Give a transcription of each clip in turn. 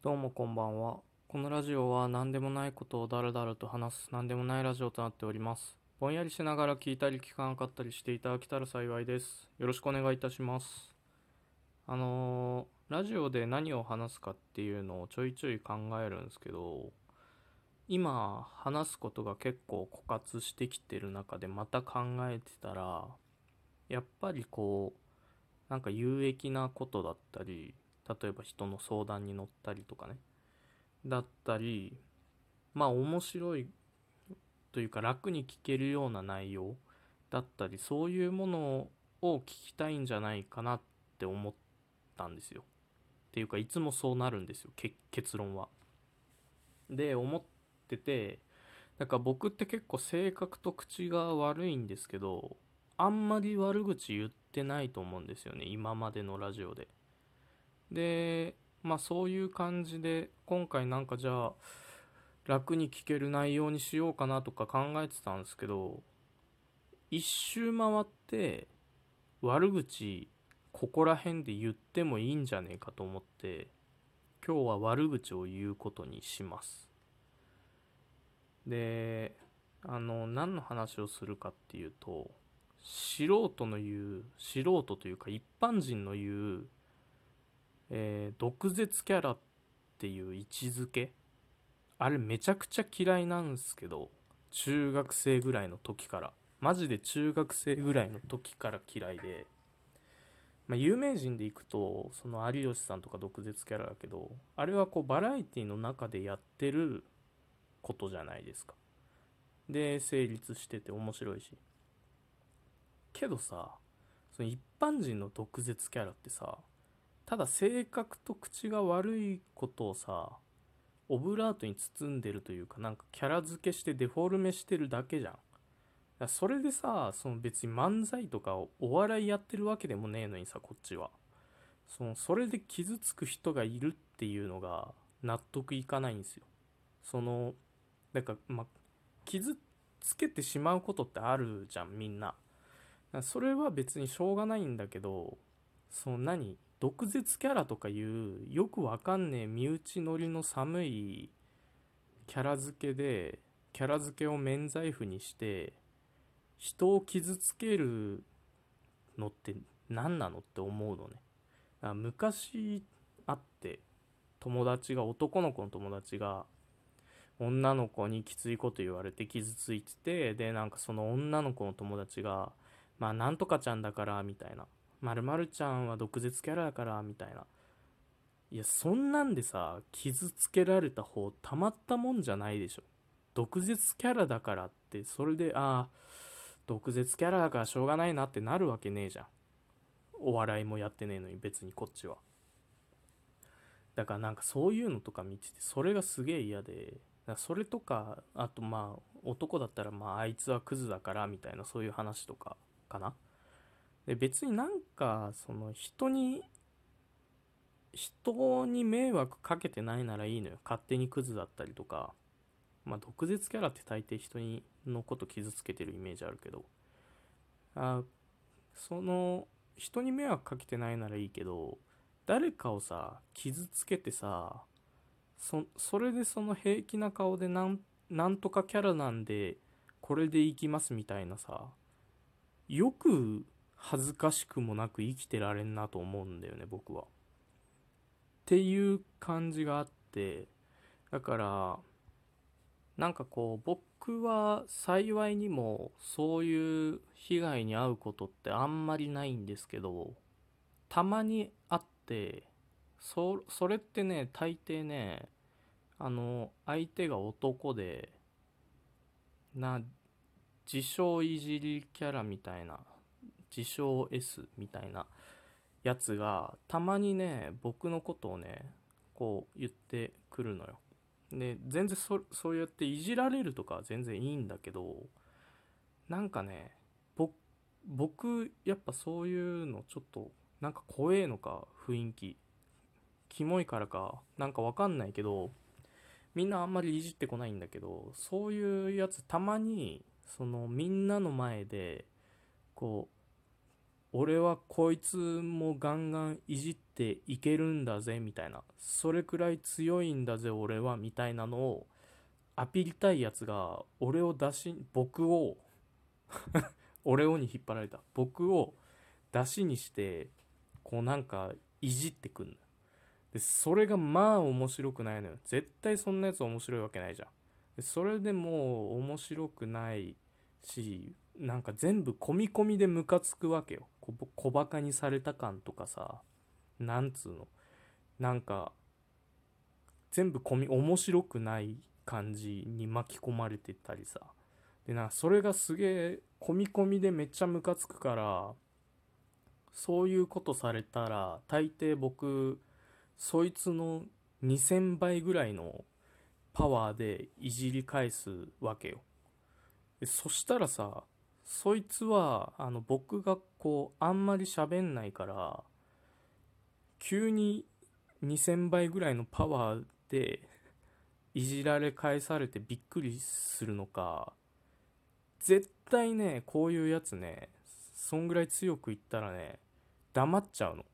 どうもこんばんは。このラジオは何でもないことをだらだらと話す何でもないラジオとなっております。ぼんやりしながら聞いたり聞かなかったりしていただけたら幸いです。よろしくお願いいたします。あのーラジオで何を話すかっていうのをちょいちょい考えるんですけど、今話すことが結構枯渇してきてる中でまた考えてたら、やっぱりこう、なんか有益なことだったり、例えば人の相談に乗ったりとかね、だったり、まあ面白いというか楽に聞けるような内容だったり、そういうものを聞きたいんじゃないかなって思ったんですよ。っていうか、いつもそうなるんですよ、結論は。で、思ってて、だか僕って結構性格と口が悪いんですけど、あんまり悪口言ってないと思うんですよね、今までのラジオで。で、まあそういう感じで、今回なんかじゃあ、楽に聞ける内容にしようかなとか考えてたんですけど、一周回って、悪口、ここら辺で言ってもいいんじゃねえかと思って、今日は悪口を言うことにします。で、あの、何の話をするかっていうと、素人の言う、素人というか一般人の言う、えー毒舌キャラっていう位置づけ？あれめちゃくちゃ嫌いなんですけど中学生ぐらいの時から。マジで中学生ぐらいの時から嫌いで、まあ、有名人でいくとその有吉さんとか毒舌キャラだけどあれはこうバラエティの中でやってることじゃないですか。で成立してて面白いし。けどさその一般人の毒舌キャラってさただ性格と口が悪いことをさオブラートに包んでるというかなんかキャラ付けしてデフォルメしてるだけじゃん。それでさその別に漫才とかお笑いやってるわけでもねえのにさこっちは。そのそれで傷つく人がいるっていうのが納得いかないんですよ。そのだからま傷つけてしまうことってあるじゃんみんな。それは別にしょうがないんだけどその何？毒舌キャラとかいうよくわかんねえ身内乗りの寒いキャラ付けでキャラ付けを免罪符にして人を傷つけるのって何なのって思うのね。昔あって友達が男の子の友達が女の子にきついこと言われて傷ついててでなんかその女の子の友達がまあなんとかちゃんだからみたいな。まるちゃんは毒舌キャラだからみたいな。いやそんなんでさ傷つけられた方たまったもんじゃないでしょ。毒舌キャラだからってそれでああ毒舌キャラだからしょうがないなってなるわけねえじゃん。お笑いもやってねえのに別にこっちは。だからなんかそういうのとか見ててそれがすげえ嫌でそれとかあとまあ男だったらまああいつはクズだからみたいなそういう話とかかな。で別になんかその人に人に迷惑かけてないならいいのよ。勝手にクズだったりとか。まあ毒舌キャラって大抵人にのこと傷つけてるイメージあるけど。あその人に迷惑かけてないならいいけど誰かをさ傷つけてさそそれでその平気な顔でなんなんとかキャラなんでこれでいきますみたいなさよく恥ずかしくもなく生きてられんなと思うんだよね僕は。っていう感じがあってだからなんかこう僕は幸いにもそういう被害に遭うことってあんまりないんですけどたまにあってそそれってね大抵ねあの相手が男でな自称いじりキャラみたいな自称 S みたいなやつがたまにね僕のことをねこう言ってくるのよ。で全然そそうやっていじられるとか全然いいんだけどなんかね僕やっぱそういうのちょっとなんか怖えのか雰囲気。キモいからかなんかわかんないけどみんなあんまりいじってこないんだけどそういうやつたまにそのみんなの前でこう俺はこいつもガンガンいじっていけるんだぜみたいな。それくらい強いんだぜ俺はみたいなのをアピりたいやつが俺を出し僕を 俺をに引っ張られた。僕を出しにしてこうなんかいじってくんの。でそれがまあ面白くないのよ。絶対そんなやつ面白いわけないじゃん。でそれでも面白くないしなんか全部込み込みでムカつくわけよ。小バカにされた感とかさ。なんつうの。なんか全部込み面白くない感じに巻き込まれてたりさ。でなそれがすげえ込み込みでめっちゃムカつくからそういうことされたら大抵僕そいつの2000倍ぐらいのパワーでいじり返すわけよ。そしたらさそいつはあの僕がこうあんまり喋んないから急に2000倍ぐらいのパワーでいじられ返されてびっくりするのか絶対ねこういうやつねそんぐらい強く言ったらね黙っちゃうの。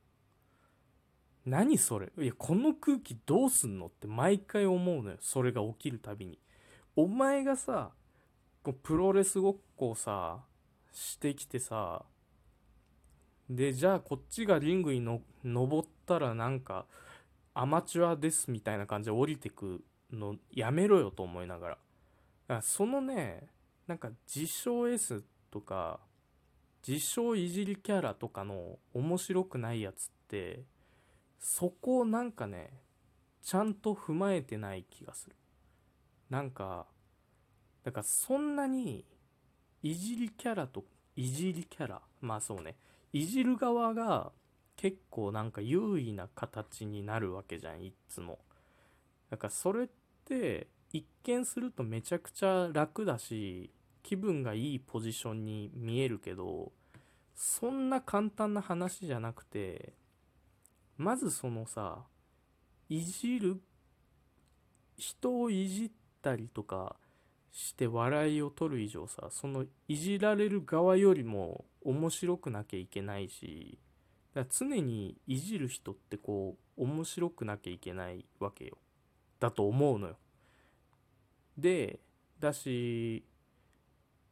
何それ？いやこの空気どうすんの？って毎回思うのよ。それが起きるたびに。お前がさこうプロレスごっこをさしてきてさでじゃあこっちがリングにの登ったらなんかアマチュアですみたいな感じで降りてくのやめろよと思いながら。だからそのねなんか自称 S とか自称いじりキャラとかの面白くないやつってそこをなんかねちゃんと踏まえてない気がする。なんかだからそんなにいじりキャラといじりキャラまあそうね。いじる側が結構なんか優位な形になるわけじゃんいつも。だからそれって一見するとめちゃくちゃ楽だし気分がいいポジションに見えるけどそんな簡単な話じゃなくてまずそのさいじる人をいじったりとかして笑いを取る以上さそのいじられる側よりも面白くなきゃいけないしだから常にいじる人ってこう面白くなきゃいけないわけよ。だと思うのよ。でだし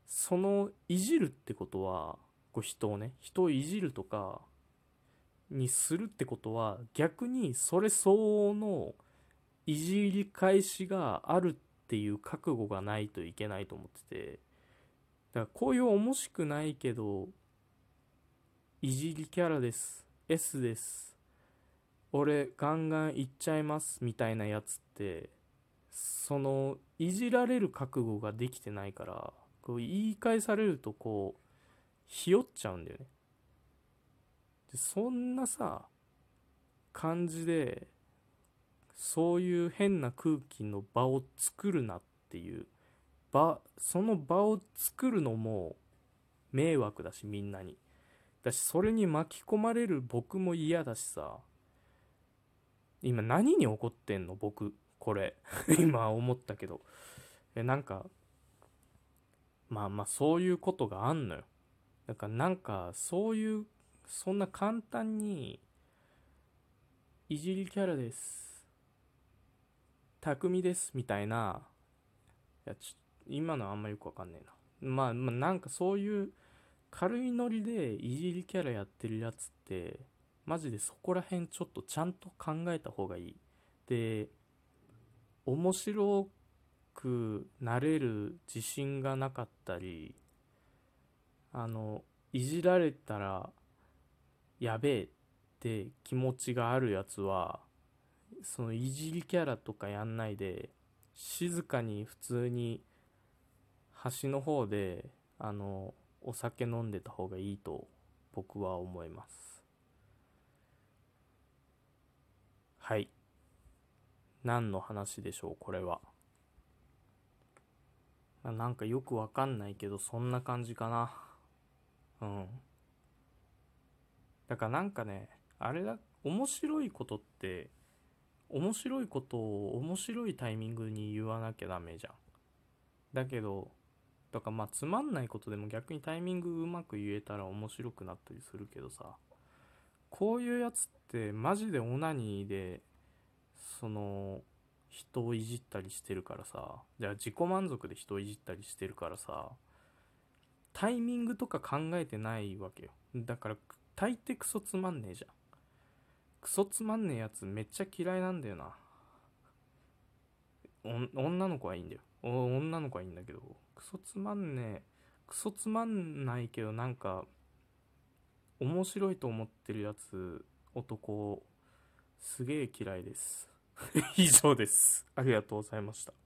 そのいじるってことはこう人をね人をいじるとかにするってことは逆にそれ相応のいじり返しがあるってっていう覚悟がないといけないと思っててだからこういう面白くないけどいじりキャラです S です俺ガンガンいっちゃいますみたいなやつってそのいじられる覚悟ができてないからこう言い返されるとこうひよっちゃうんだよね。でそんなさ感じでそういう変な空気の場を作るなっていう場その場を作るのも迷惑だしみんなに。だしそれに巻き込まれる僕も嫌だしさ。今何に怒ってんの？僕これ。今思ったけど。えなんかまあまあそういうことがあんのよ。だからなんかそういうそんな簡単にいじりキャラです。匠ですみたいないやち今のはあんまよくわかんねえな。まあ、まあ、なんかそういう軽いノリでいじりキャラやってるやつってマジでそこら辺ちょっとちゃんと考えた方がいい。で面白くなれる自信がなかったりあのいじられたらやべえって気持ちがあるやつはそのいじりキャラとかやんないで静かに普通に端の方であのお酒飲んでた方がいいと僕は思います。はい。何の話でしょうこれは。なんかよくわかんないけどそんな感じかな。うん。だからなんかねあれだ面白いことって面白いことを面白いタイミングに言わなきゃダメじゃん。だけどだからまあつまんないことでも逆にタイミングうまく言えたら面白くなったりするけどさ。こういうやつってマジでオナニーでその人をいじったりしてるからさ。じゃあ自己満足で人をいじったりしてるからさ。タイミングとか考えてないわけよ。だから大抵クソつまんねえじゃん。クソつまんねえやつめっちゃ嫌いなんだよな。女の子はいいんだよ。女の子はいいんだけどクソつまんねえクソつまんないけどなんか面白いと思ってるやつ男すげえ嫌いです。以上です。ありがとうございました。